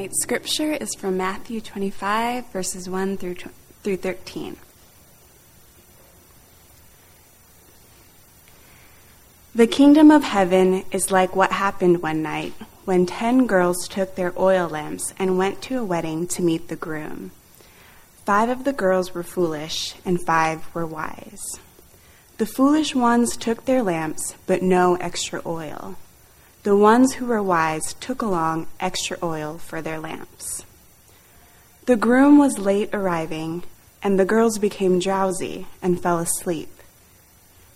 Tonight's scripture is from Matthew 25, verses 1 through, through 13. The kingdom of heaven is like what happened one night when ten girls took their oil lamps and went to a wedding to meet the groom. Five of the girls were foolish, and five were wise. The foolish ones took their lamps, but no extra oil. The ones who were wise took along extra oil for their lamps. The groom was late arriving, and the girls became drowsy and fell asleep.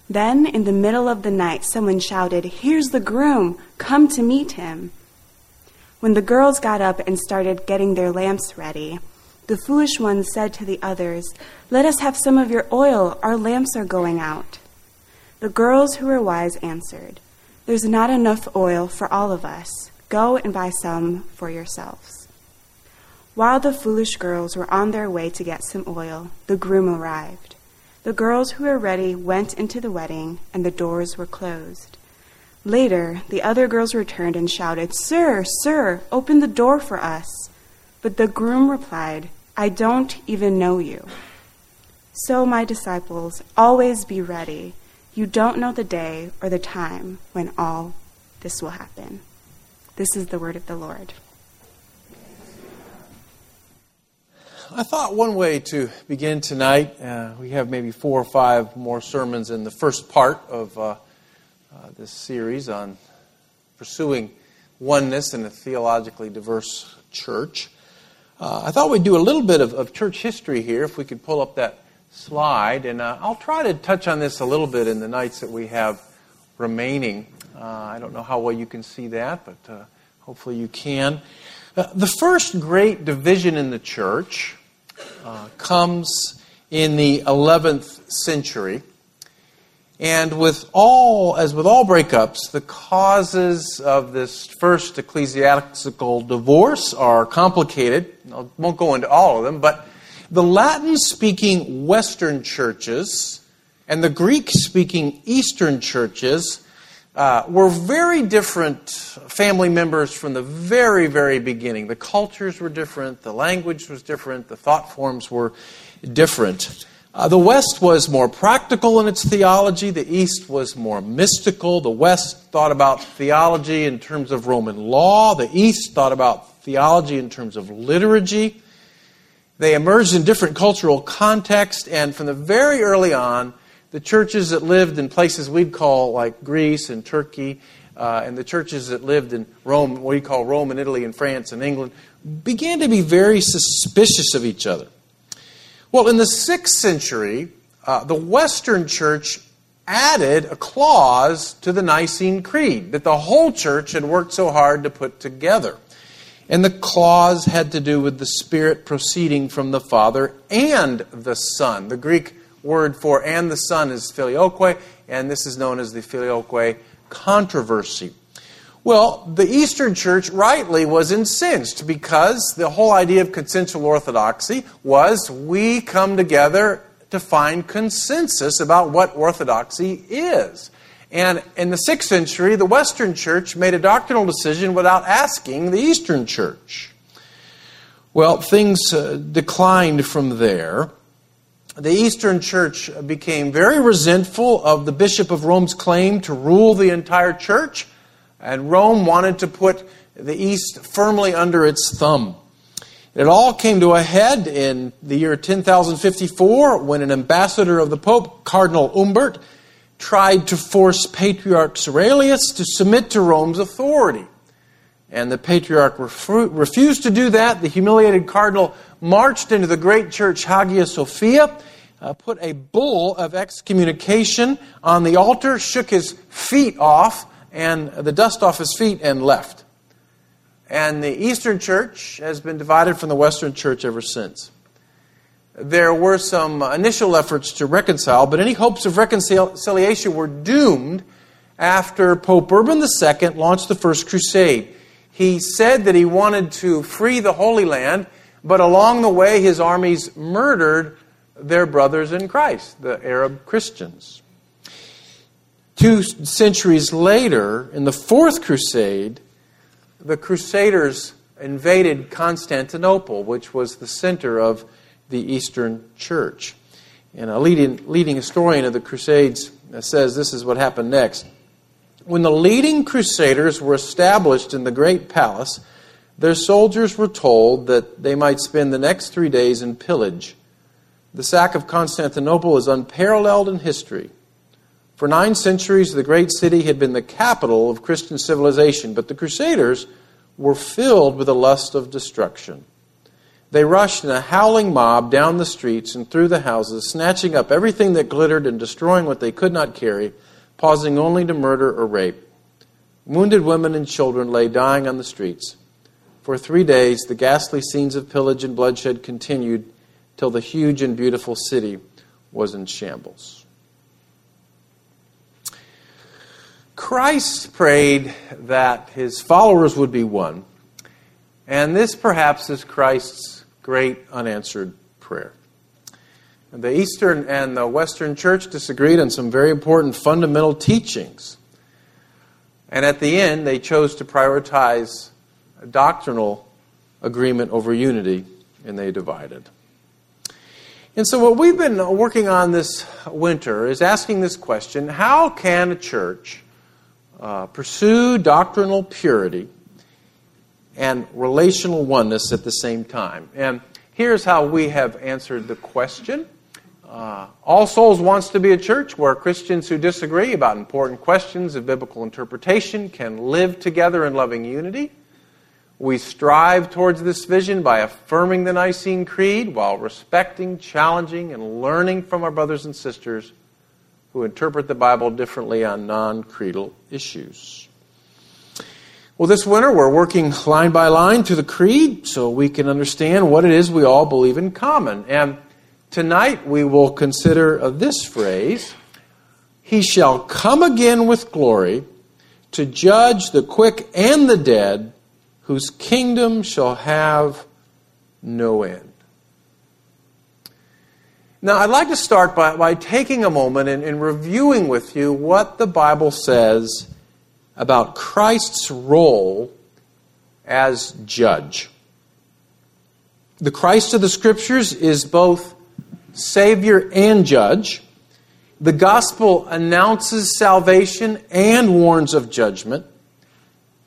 Then, in the middle of the night, someone shouted, Here's the groom! Come to meet him! When the girls got up and started getting their lamps ready, the foolish ones said to the others, Let us have some of your oil, our lamps are going out. The girls who were wise answered, there's not enough oil for all of us. Go and buy some for yourselves. While the foolish girls were on their way to get some oil, the groom arrived. The girls who were ready went into the wedding, and the doors were closed. Later, the other girls returned and shouted, Sir, sir, open the door for us. But the groom replied, I don't even know you. So, my disciples, always be ready you don't know the day or the time when all this will happen. This is the word of the Lord. I thought one way to begin tonight, uh, we have maybe four or five more sermons in the first part of uh, uh, this series on pursuing oneness in a theologically diverse church. Uh, I thought we'd do a little bit of, of church history here, if we could pull up that slide, and uh, I'll try to touch on this a little bit in the nights that we have remaining. Uh, I don't know how well you can see that, but uh, hopefully you can. Uh, the first great division in the church uh, comes in the 11th century. And with all, as with all breakups, the causes of this first ecclesiastical divorce are complicated. I won't go into all of them, but the Latin speaking Western churches and the Greek speaking Eastern churches uh, were very different family members from the very, very beginning. The cultures were different, the language was different, the thought forms were different. Uh, the West was more practical in its theology, the East was more mystical. The West thought about theology in terms of Roman law, the East thought about theology in terms of liturgy. They emerged in different cultural contexts, and from the very early on, the churches that lived in places we'd call like Greece and Turkey, uh, and the churches that lived in Rome, what we call Rome and Italy and France and England, began to be very suspicious of each other. Well, in the sixth century, uh, the Western church added a clause to the Nicene Creed that the whole church had worked so hard to put together. And the clause had to do with the Spirit proceeding from the Father and the Son. The Greek word for and the Son is filioque, and this is known as the filioque controversy. Well, the Eastern Church rightly was incensed because the whole idea of consensual orthodoxy was we come together to find consensus about what orthodoxy is. And in the 6th century, the Western Church made a doctrinal decision without asking the Eastern Church. Well, things uh, declined from there. The Eastern Church became very resentful of the Bishop of Rome's claim to rule the entire church, and Rome wanted to put the East firmly under its thumb. It all came to a head in the year 10,054 when an ambassador of the Pope, Cardinal Humbert, tried to force Patriarch Cerularius to submit to Rome's authority. And the patriarch refused to do that. The humiliated cardinal marched into the great church Hagia Sophia, uh, put a bull of excommunication on the altar, shook his feet off, and the dust off his feet, and left. And the Eastern Church has been divided from the Western Church ever since there were some initial efforts to reconcile, but any hopes of reconciliation were doomed after Pope Urban II launched the First Crusade. He said that he wanted to free the Holy Land, but along the way, his armies murdered their brothers in Christ, the Arab Christians. Two centuries later, in the Fourth Crusade, the Crusaders invaded Constantinople, which was the center of the Eastern Church. And a leading, leading historian of the Crusades uh, says this is what happened next. When the leading crusaders were established in the great palace, their soldiers were told that they might spend the next three days in pillage. The sack of Constantinople is unparalleled in history. For nine centuries, the great city had been the capital of Christian civilization, but the Crusaders were filled with a lust of destruction. They rushed in a howling mob down the streets and through the houses, snatching up everything that glittered and destroying what they could not carry, pausing only to murder or rape. Wounded women and children lay dying on the streets. For three days, the ghastly scenes of pillage and bloodshed continued till the huge and beautiful city was in shambles. Christ prayed that his followers would be one, and this perhaps is Christ's great unanswered prayer. The Eastern and the Western Church disagreed on some very important fundamental teachings. And at the end, they chose to prioritize doctrinal agreement over unity, and they divided. And so, what we've been working on this winter is asking this question How can a church uh, pursue doctrinal purity and relational oneness at the same time? And here's how we have answered the question. Uh, All Souls wants to be a church where Christians who disagree about important questions of biblical interpretation can live together in loving unity. We strive towards this vision by affirming the Nicene Creed while respecting, challenging, and learning from our brothers and sisters who interpret the Bible differently on non creedal issues. Well, this winter we're working line by line through the Creed so we can understand what it is we all believe in common. And tonight we will consider uh, this phrase He shall come again with glory to judge the quick and the dead whose kingdom shall have no end. Now, I'd like to start by, by taking a moment and, and reviewing with you what the Bible says about Christ's role as judge. The Christ of the Scriptures is both Savior and Judge. The gospel announces salvation and warns of judgment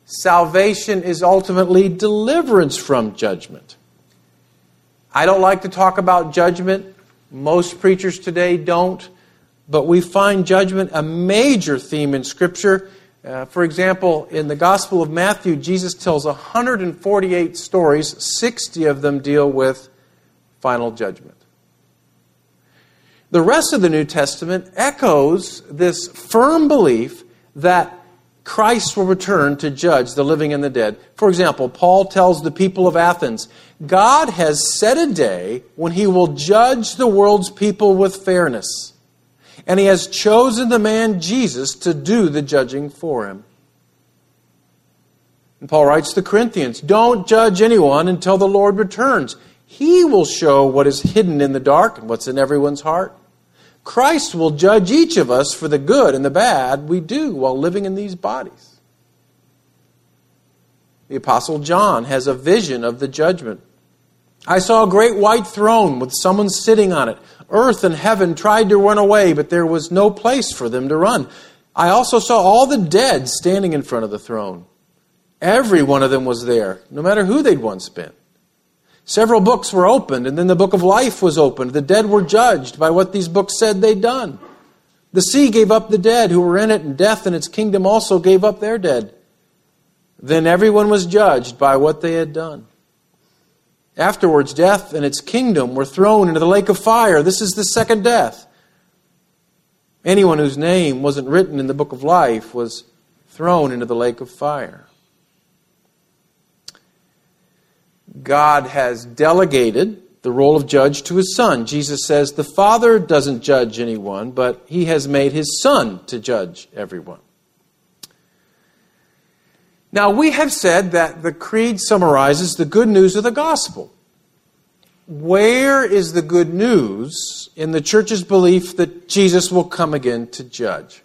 salvation is ultimately deliverance from judgment. I don't like to talk about judgment. Most preachers today don't. But we find judgment a major theme in Scripture. Uh, for example, in the Gospel of Matthew, Jesus tells 148 stories, 60 of them deal with final judgment. The rest of the New Testament echoes this firm belief that Christ will return to judge the living and the dead. For example, Paul tells the people of Athens God has set a day when he will judge the world's people with fairness. And he has chosen the man Jesus to do the judging for him. And Paul writes to the Corinthians Don't judge anyone until the Lord returns. He will show what is hidden in the dark and what's in everyone's heart. Christ will judge each of us for the good and the bad we do while living in these bodies. The Apostle John has a vision of the judgment. I saw a great white throne with someone sitting on it. Earth and heaven tried to run away, but there was no place for them to run. I also saw all the dead standing in front of the throne. Every one of them was there, no matter who they'd once been. Several books were opened, and then the book of life was opened. The dead were judged by what these books said they'd done. The sea gave up the dead who were in it, and death and its kingdom also gave up their dead. Then everyone was judged by what they had done. Afterwards, death and its kingdom were thrown into the lake of fire. This is the second death. Anyone whose name wasn't written in the book of life was thrown into the lake of fire. God has delegated the role of judge to his son. Jesus says the Father doesn't judge anyone, but he has made his son to judge everyone. Now, we have said that the Creed summarizes the good news of the gospel. Where is the good news in the church's belief that Jesus will come again to judge?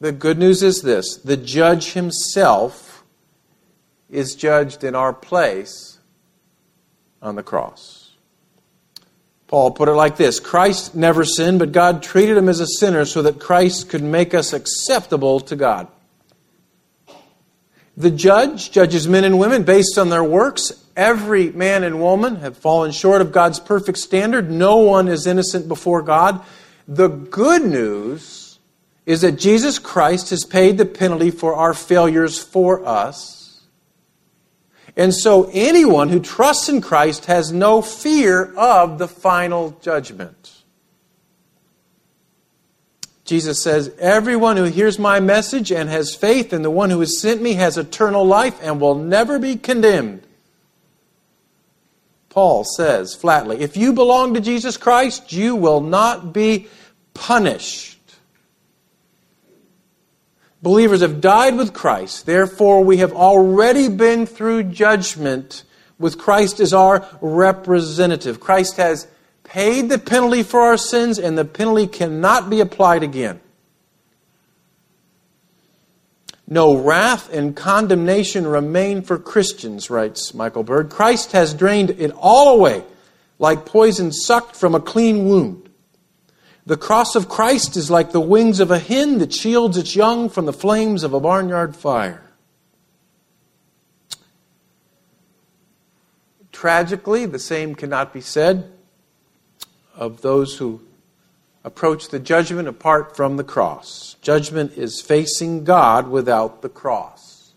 The good news is this the judge himself is judged in our place on the cross. Paul put it like this Christ never sinned, but God treated him as a sinner so that Christ could make us acceptable to God. The judge judges men and women based on their works. Every man and woman have fallen short of God's perfect standard. No one is innocent before God. The good news is that Jesus Christ has paid the penalty for our failures for us. And so anyone who trusts in Christ has no fear of the final judgment. Jesus says, Everyone who hears my message and has faith in the one who has sent me has eternal life and will never be condemned. Paul says flatly, If you belong to Jesus Christ, you will not be punished. Believers have died with Christ. Therefore, we have already been through judgment with Christ as our representative. Christ has paid the penalty for our sins, and the penalty cannot be applied again. No wrath and condemnation remain for Christians, writes Michael Bird. Christ has drained it all away, like poison sucked from a clean wound. The cross of Christ is like the wings of a hen that shields its young from the flames of a barnyard fire. Tragically, the same cannot be said of those who approach the judgment apart from the cross. Judgment is facing God without the cross.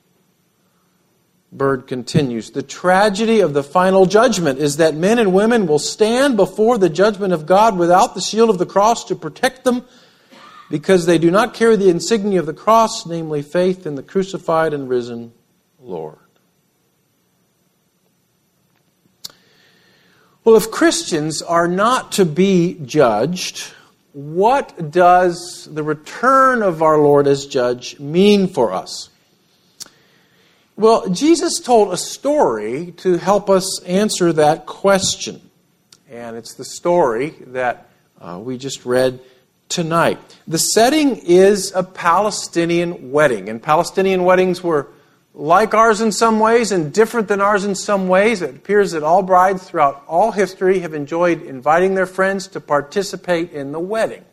Bird continues The tragedy of the final judgment is that men and women will stand before the judgment of God without the shield of the cross to protect them because they do not carry the insignia of the cross, namely faith in the crucified and risen Lord. Well, if Christians are not to be judged, what does the return of our Lord as judge mean for us? Well, Jesus told a story to help us answer that question. And it's the story that uh, we just read tonight. The setting is a Palestinian wedding, and Palestinian weddings were like ours in some ways and different than ours in some ways. It appears that all brides throughout all history have enjoyed inviting their friends to participate in the wedding.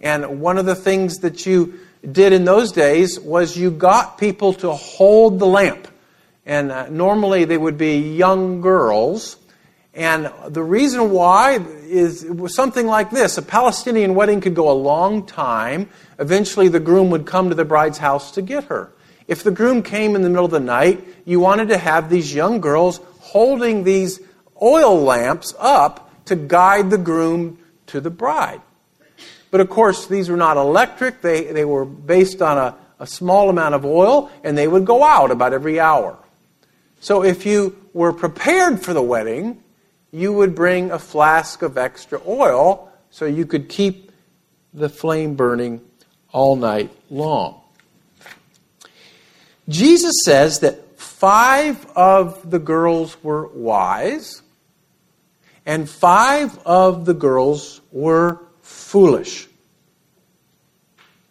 And one of the things that you did in those days was you got people to hold the lamp. And uh, normally they would be young girls. And the reason why is something like this. A Palestinian wedding could go a long time. Eventually the groom would come to the bride's house to get her. If the groom came in the middle of the night, you wanted to have these young girls holding these oil lamps up to guide the groom to the bride. But of course, these were not electric, they, they were based on a, a small amount of oil, and they would go out about every hour. So if you were prepared for the wedding, you would bring a flask of extra oil so you could keep the flame burning all night long. Jesus says that five of the girls were wise, and five of the girls were foolish.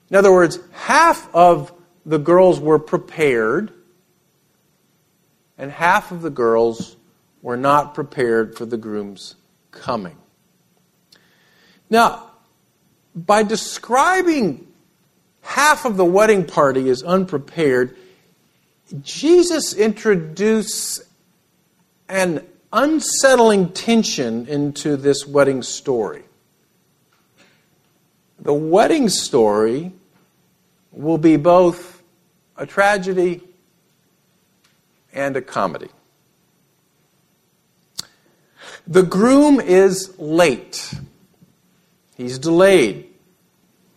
In other words, half of the girls were prepared, and half of the girls were not prepared for the groom's coming. Now, by describing half of the wedding party as unprepared, Jesus introduced an unsettling tension into this wedding story. The wedding story will be both a tragedy and a comedy. The groom is late. He's delayed.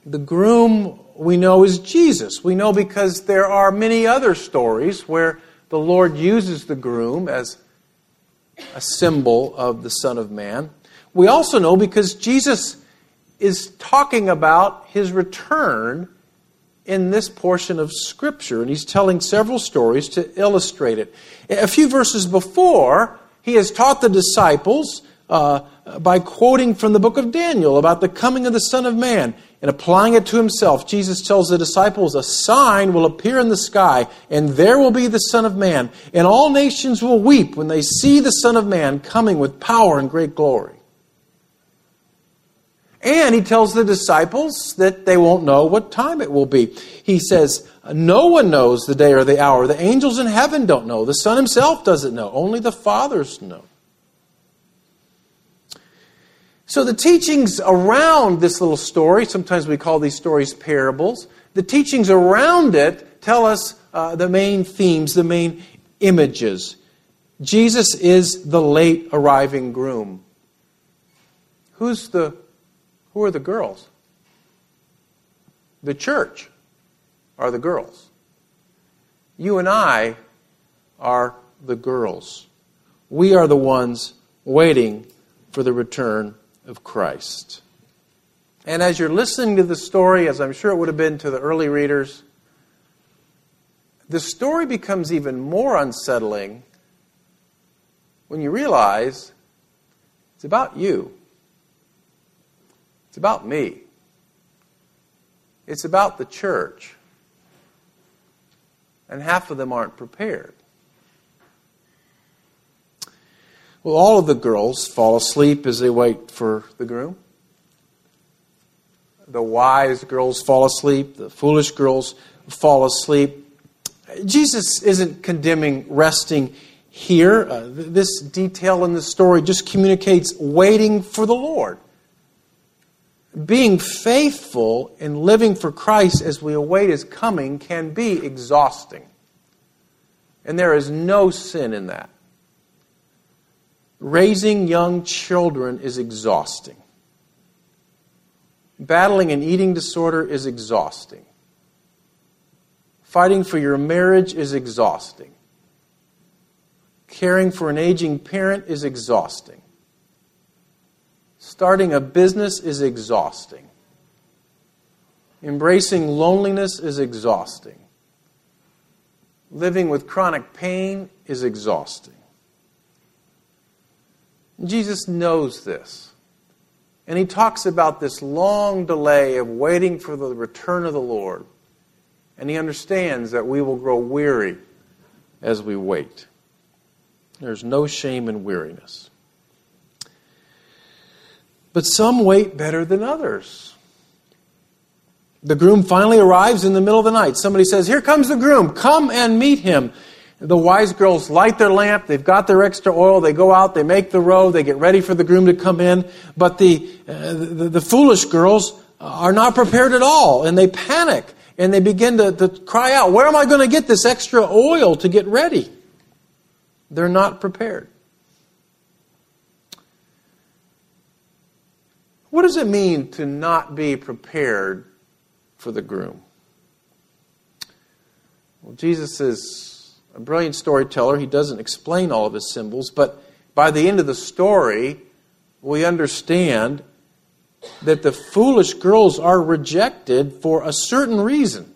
The groom we know is Jesus. We know because there are many other stories where the Lord uses the groom as a symbol of the Son of Man. We also know because Jesus is talking about his return in this portion of Scripture, and he's telling several stories to illustrate it. A few verses before, he has taught the disciples uh, by quoting from the book of Daniel about the coming of the Son of Man and applying it to himself. Jesus tells the disciples, A sign will appear in the sky, and there will be the Son of Man, and all nations will weep when they see the Son of Man coming with power and great glory. And he tells the disciples that they won't know what time it will be. He says, No one knows the day or the hour. The angels in heaven don't know. The Son himself doesn't know. Only the Fathers know. So the teachings around this little story, sometimes we call these stories parables, the teachings around it tell us uh, the main themes, the main images. Jesus is the late arriving groom. Who's the who are the girls? The church are the girls. You and I are the girls. We are the ones waiting for the return of Christ. And as you're listening to the story, as I'm sure it would have been to the early readers, the story becomes even more unsettling when you realize it's about you. It's about me. It's about the church. And half of them aren't prepared. Well, all of the girls fall asleep as they wait for the groom. The wise girls fall asleep, the foolish girls fall asleep. Jesus isn't condemning resting here. Uh, this detail in the story just communicates waiting for the Lord being faithful in living for Christ as we await His coming can be exhausting. And there is no sin in that. Raising young children is exhausting. Battling an eating disorder is exhausting. Fighting for your marriage is exhausting. Caring for an aging parent is exhausting. Starting a business is exhausting. Embracing loneliness is exhausting. Living with chronic pain is exhausting. Jesus knows this. And he talks about this long delay of waiting for the return of the Lord. And he understands that we will grow weary as we wait. There's no shame in weariness. But some wait better than others. The groom finally arrives in the middle of the night. Somebody says, Here comes the groom. Come and meet him. The wise girls light their lamp. They've got their extra oil. They go out. They make the row. They get ready for the groom to come in. But the, uh, the, the, foolish girls are not prepared at all. And they panic. And they begin to, to cry out, Where am I going to get this extra oil to get ready? They're not prepared. What does it mean to not be prepared for the groom? Well, Jesus is a brilliant storyteller. He doesn't explain all of his symbols, but by the end of the story, we understand that the foolish girls are rejected for a certain reason.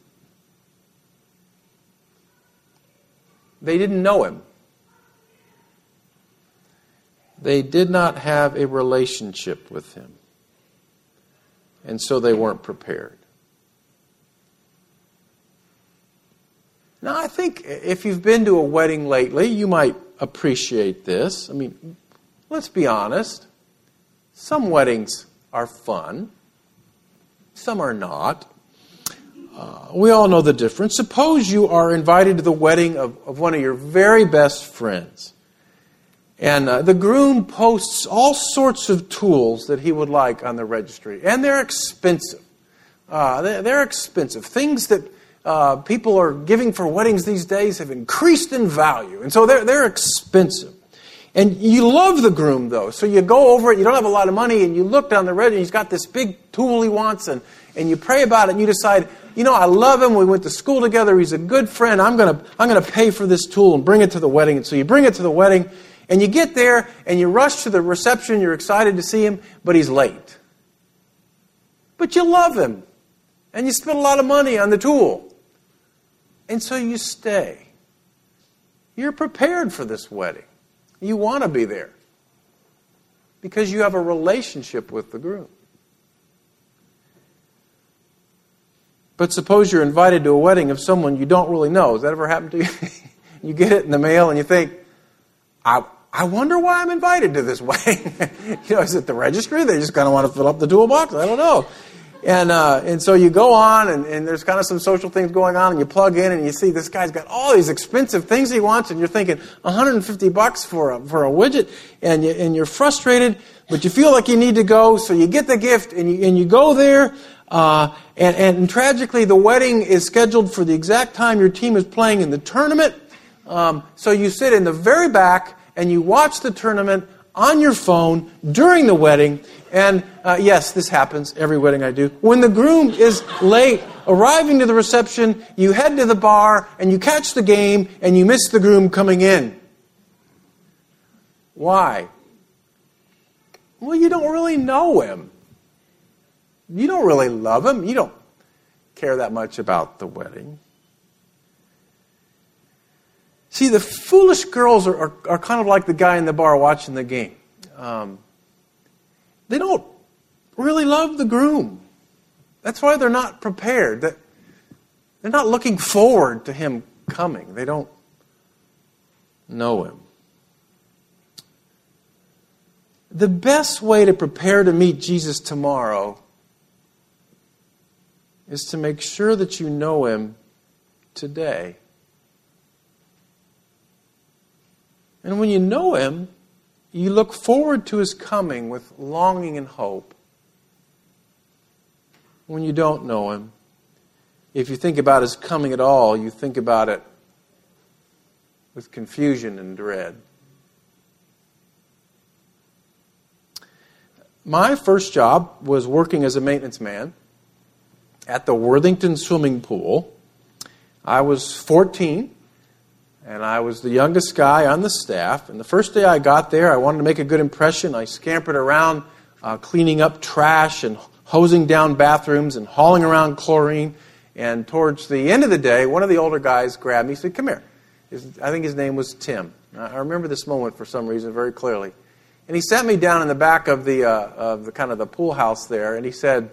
They didn't know him. They did not have a relationship with him and so they weren't prepared. Now, I think if you've been to a wedding lately, you might appreciate this. I mean, let's be honest. Some weddings are fun, some are not. Uh, we all know the difference. Suppose you are invited to the wedding of, of one of your very best friends. And uh, the groom posts all sorts of tools that he would like on the registry. And they're expensive. Uh, they're, they're, expensive. Things that uh, people are giving for weddings these days have increased in value. And so they're, they're expensive. And you love the groom, though. So you go over it, you don't have a lot of money, and you look down the registry, he's got this big tool he wants, and, and you pray about it, and you decide, you know, I love him. We went to school together. He's a good friend. I'm going to I'm going to pay for this tool and bring it to the wedding. And so you bring it to the wedding, and you get there and you rush to the reception, you're excited to see him, but he's late. But you love him. And you spend a lot of money on the tool. And so you stay. You're prepared for this wedding. You want to be there. because you have a relationship with the groom. But suppose you're invited to a wedding of someone you don't really know. Has that ever happened to you? you get it in the mail and you think, I, I wonder why I'm invited to this wedding. you know, is it the registry? They just kind of want to fill up the toolbox? I don't know. And, uh, and so you go on, and, and there's kind of some social things going on, and you plug in, and you see this guy's got all these expensive things he wants, and you're thinking 150 bucks for a, for a widget, and, you, and you're frustrated, but you feel like you need to go, so you get the gift, and you, and you go there, uh, and, and, tragically, the wedding is scheduled for the exact time your team is playing in the tournament. Um, so you sit in the very back, and you watch the tournament on your phone during the wedding, and uh, yes, this happens every wedding I do. When the groom is late arriving to the reception, you head to the bar and you catch the game and you miss the groom coming in. Why? Well, you don't really know him. You don't really love him. You don't care that much about the wedding. See, the foolish girls are, are, are kind of like the guy in the bar watching the game. Um, they don't really love the groom. That's why they're not prepared. That They're not looking forward to him coming. They don't know him. The best way to prepare to meet Jesus tomorrow is to make sure that you know him today. And when you know him, you look forward to his coming with longing and hope. When you don't know him, if you think about his coming at all, you think about it with confusion and dread. My first job was working as a maintenance man at the Worthington swimming pool. I was 14 and I was the youngest guy on the staff. And the first day I got there, I wanted to make a good impression. I scampered around uh, cleaning up trash and hosing down bathrooms and hauling around chlorine. And towards the end of the day, one of the older guys grabbed me and said, Come here. His, I think his name was Tim. I remember this moment for some reason very clearly. And he sat me down in the back of the, uh, of the kind of the pool house there, and he said,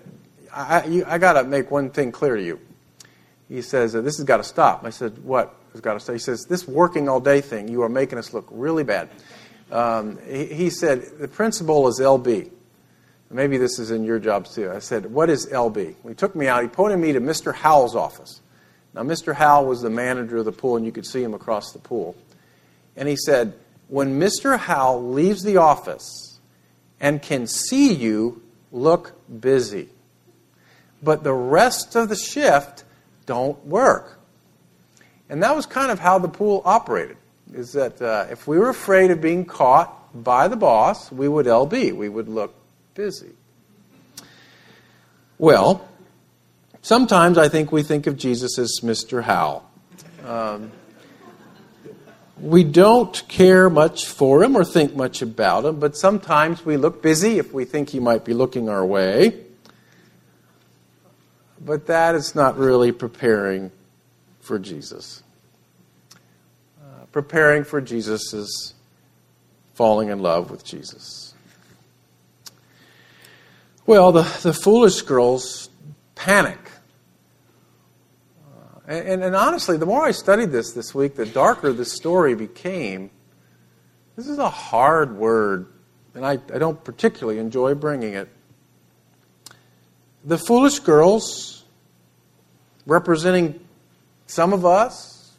I, I got to make one thing clear to you. He says, This has got to stop. I said, What? Has got to say. He says, This working all day thing, you are making us look really bad. Um, he, he, said, The principle is LB. Maybe this is in your jobs too. I said, What is LB? He took me out. He pointed me to Mr. Howell's office. Now, Mr. Howell was the manager of the pool, and you could see him across the pool. And he said, When Mr. Howell leaves the office and can see you, look busy. But the rest of the shift don't work. And that was kind of how the pool operated. Is that uh, if we were afraid of being caught by the boss, we would LB. We would look busy. Well, sometimes I think we think of Jesus as Mr. Howell. Um, we don't care much for him or think much about him, but sometimes we look busy if we think he might be looking our way. But that is not really preparing for Jesus. Uh, preparing for Jesus is falling in love with Jesus. Well, the, the foolish girls panic. Uh, and, and honestly, the more I studied this this week, the darker the story became. This is a hard word, and I, I don't particularly enjoy bringing it. The foolish girls, representing some of us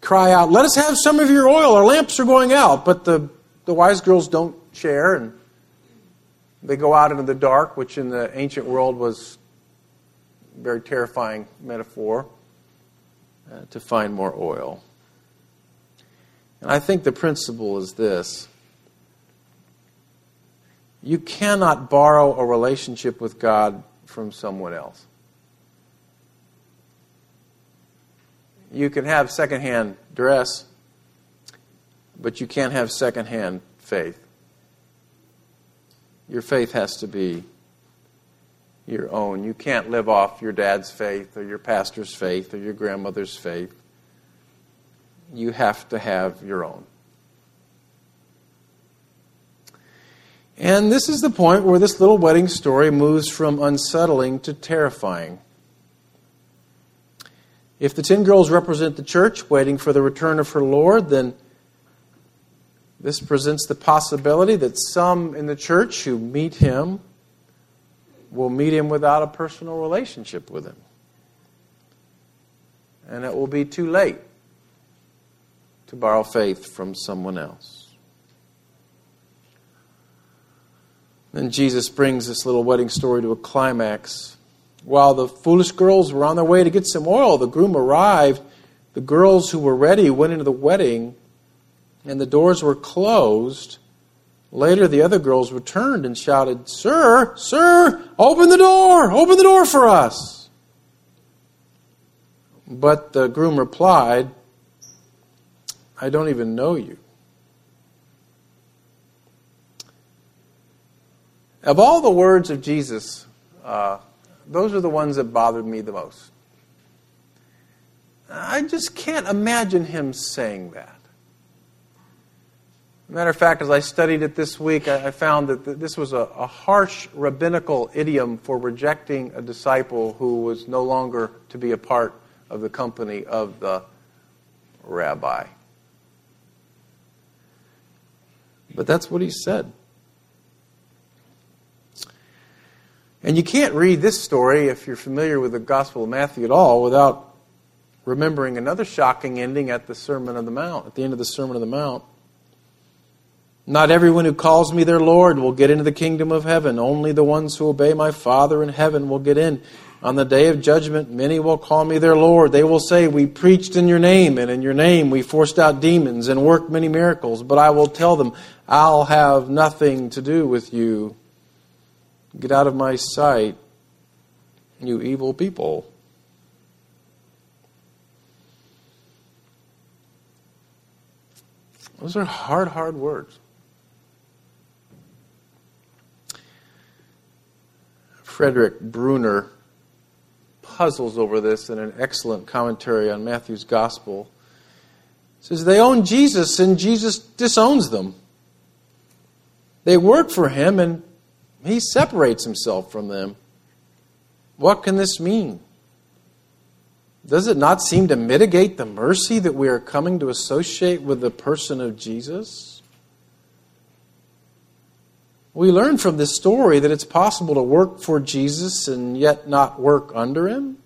cry out, Let us have some of your oil, our lamps are going out. But the, the wise girls don't share, and they go out into the dark, which in the ancient world was a very terrifying metaphor, uh, to find more oil. And I think the principle is this you cannot borrow a relationship with God from someone else. You can have secondhand dress, but you can't have secondhand faith. Your faith has to be your own. You can't live off your dad's faith or your pastor's faith or your grandmother's faith. You have to have your own. And this is the point where this little wedding story moves from unsettling to terrifying. If the ten girls represent the church waiting for the return of her Lord, then this presents the possibility that some in the church who meet him will meet him without a personal relationship with him. And it will be too late to borrow faith from someone else. Then Jesus brings this little wedding story to a climax. While the foolish girls were on their way to get some oil, the groom arrived. The girls who were ready went into the wedding, and the doors were closed. Later, the other girls returned and shouted, Sir, sir, open the door, open the door for us. But the groom replied, I don't even know you. Of all the words of Jesus, uh, those are the ones that bothered me the most. I just can't imagine him saying that. Matter of fact, as I studied it this week, I found that this was a, harsh rabbinical idiom for rejecting a disciple who was no longer to be a part of the company of the rabbi. But that's what he said. And you can't read this story, if you're familiar with the Gospel of Matthew at all, without remembering another shocking ending at the Sermon on the Mount, at the end of the Sermon on the Mount. Not everyone who calls me their Lord will get into the kingdom of heaven. Only the ones who obey my Father in heaven will get in. On the day of judgment, many will call me their Lord. They will say, We preached in your name, and in your name we forced out demons and worked many miracles. But I will tell them, I'll have nothing to do with you. Get out of my sight, you evil people. Those are hard, hard words. Frederick Bruner puzzles over this in an excellent commentary on Matthew's Gospel. Says, They own Jesus and Jesus disowns them. They work for him and he separates himself from them. What can this mean? Does it not seem to mitigate the mercy that we are coming to associate with the person of Jesus? We learn from this story that it's possible to work for Jesus and yet not work under him.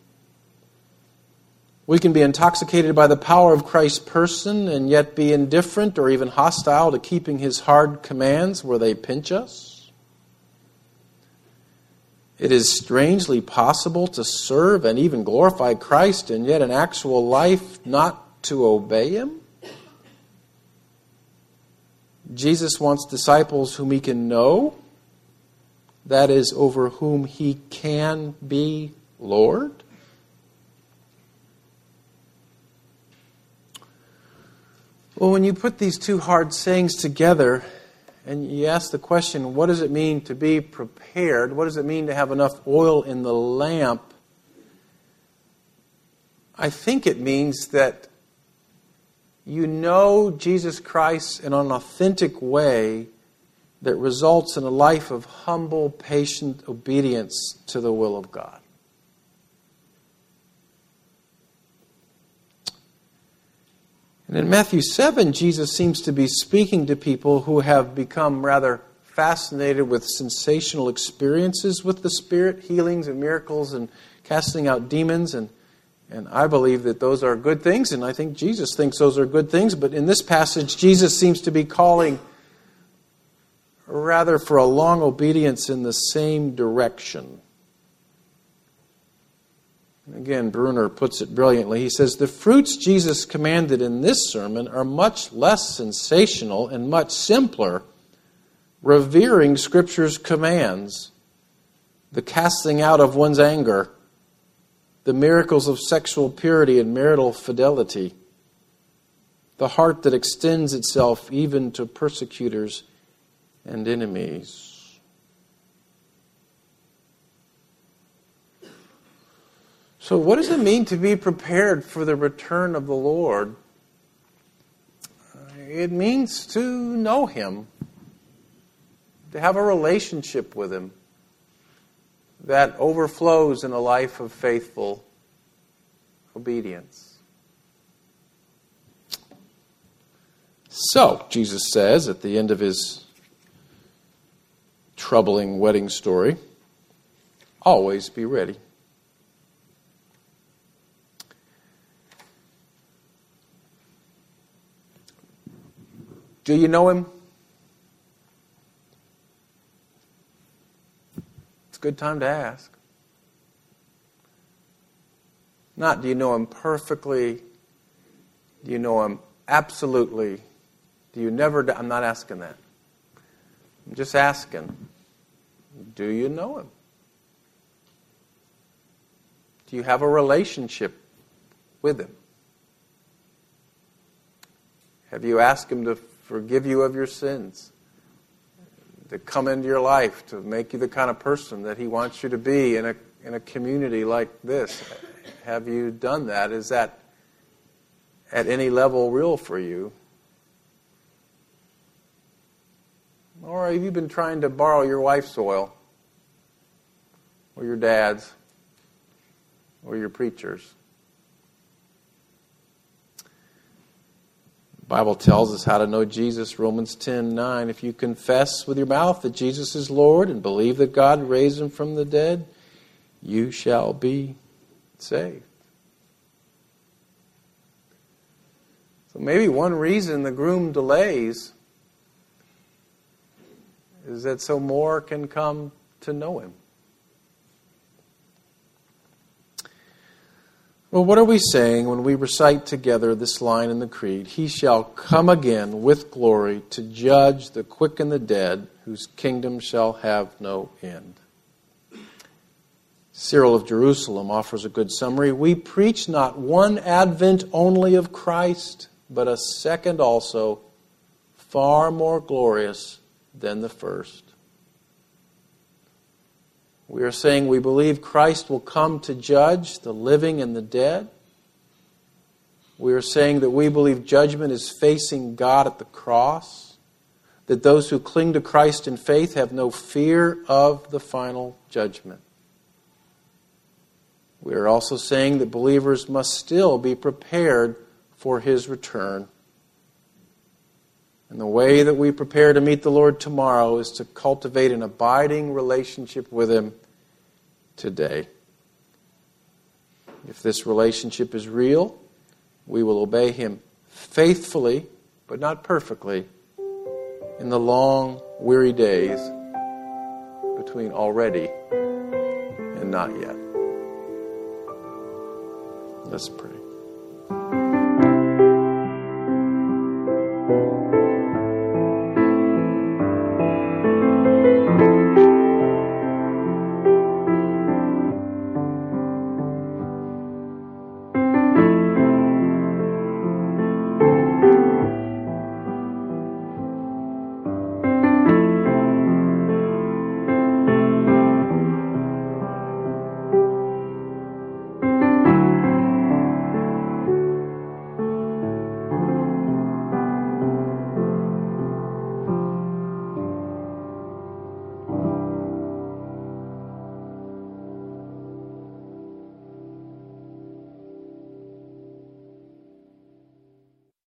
We can be intoxicated by the power of Christ's person and yet be indifferent or even hostile to keeping his hard commands where they pinch us. It is strangely possible to serve and even glorify Christ and yet in actual life not to obey Him. Jesus wants disciples whom He can know, that is, over whom He can be Lord. Well, when you put these two hard sayings together, and you ask the question what does it mean to be prepared? What does it mean to have enough oil in the lamp? I think it means that you know Jesus Christ in an authentic way that results in a life of humble, patient obedience to the will of God. And in Matthew 7, Jesus seems to be speaking to people who have become rather fascinated with sensational experiences with the Spirit, healings and miracles and casting out demons. And, and I believe that those are good things, and I think Jesus thinks those are good things. But in this passage, Jesus seems to be calling rather for a long obedience in the same direction. Again, Bruner puts it brilliantly. He says, The fruits Jesus commanded in this sermon are much less sensational and much simpler, revering Scripture's commands, the casting out of one's anger, the miracles of sexual purity and marital fidelity, the heart that extends itself even to persecutors and enemies. So, what does it mean to be prepared for the return of the Lord? Uh, it means to know Him. to have a relationship with Him that overflows in a life of faithful obedience. So, Jesus says at the end of his troubling wedding story, always be ready. Do you know him? It's a good time to ask. Not do you know him perfectly? Do you know him absolutely? Do you never? I'm not asking that. I'm just asking do you know him? Do you have a relationship with him? Have you asked him to forgive you of your sins? To come into your life, to make you the kind of person that he wants you to be in a, in a community like this? Have you done that? Is that at any level real for you? Or have you been trying to borrow your wife's oil? Or your dad's? Or your preacher's? Bible tells us how to know Jesus, Romans 10 9. If you confess with your mouth that Jesus is Lord and believe that God raised him from the dead, you shall be saved. So maybe one reason the groom delays is that so more can come to know him. Well, what are we saying when we recite together this line in the Creed? He shall come again with glory to judge the quick and the dead, whose kingdom shall have no end. Cyril of Jerusalem offers a good summary. We preach not one advent only of Christ, but a second also, far more glorious than the first. We are saying we believe Christ will come to judge the living and the dead. We are saying that we believe judgment is facing God at the cross, that those who cling to Christ in faith have no fear of the final judgment. We are also saying that believers must still be prepared for his return. And the way that we prepare to meet the Lord tomorrow is to cultivate an abiding relationship with Him today. If this relationship is real, we will obey Him faithfully, but not perfectly, in the long, weary days between already and not yet. Let's pray.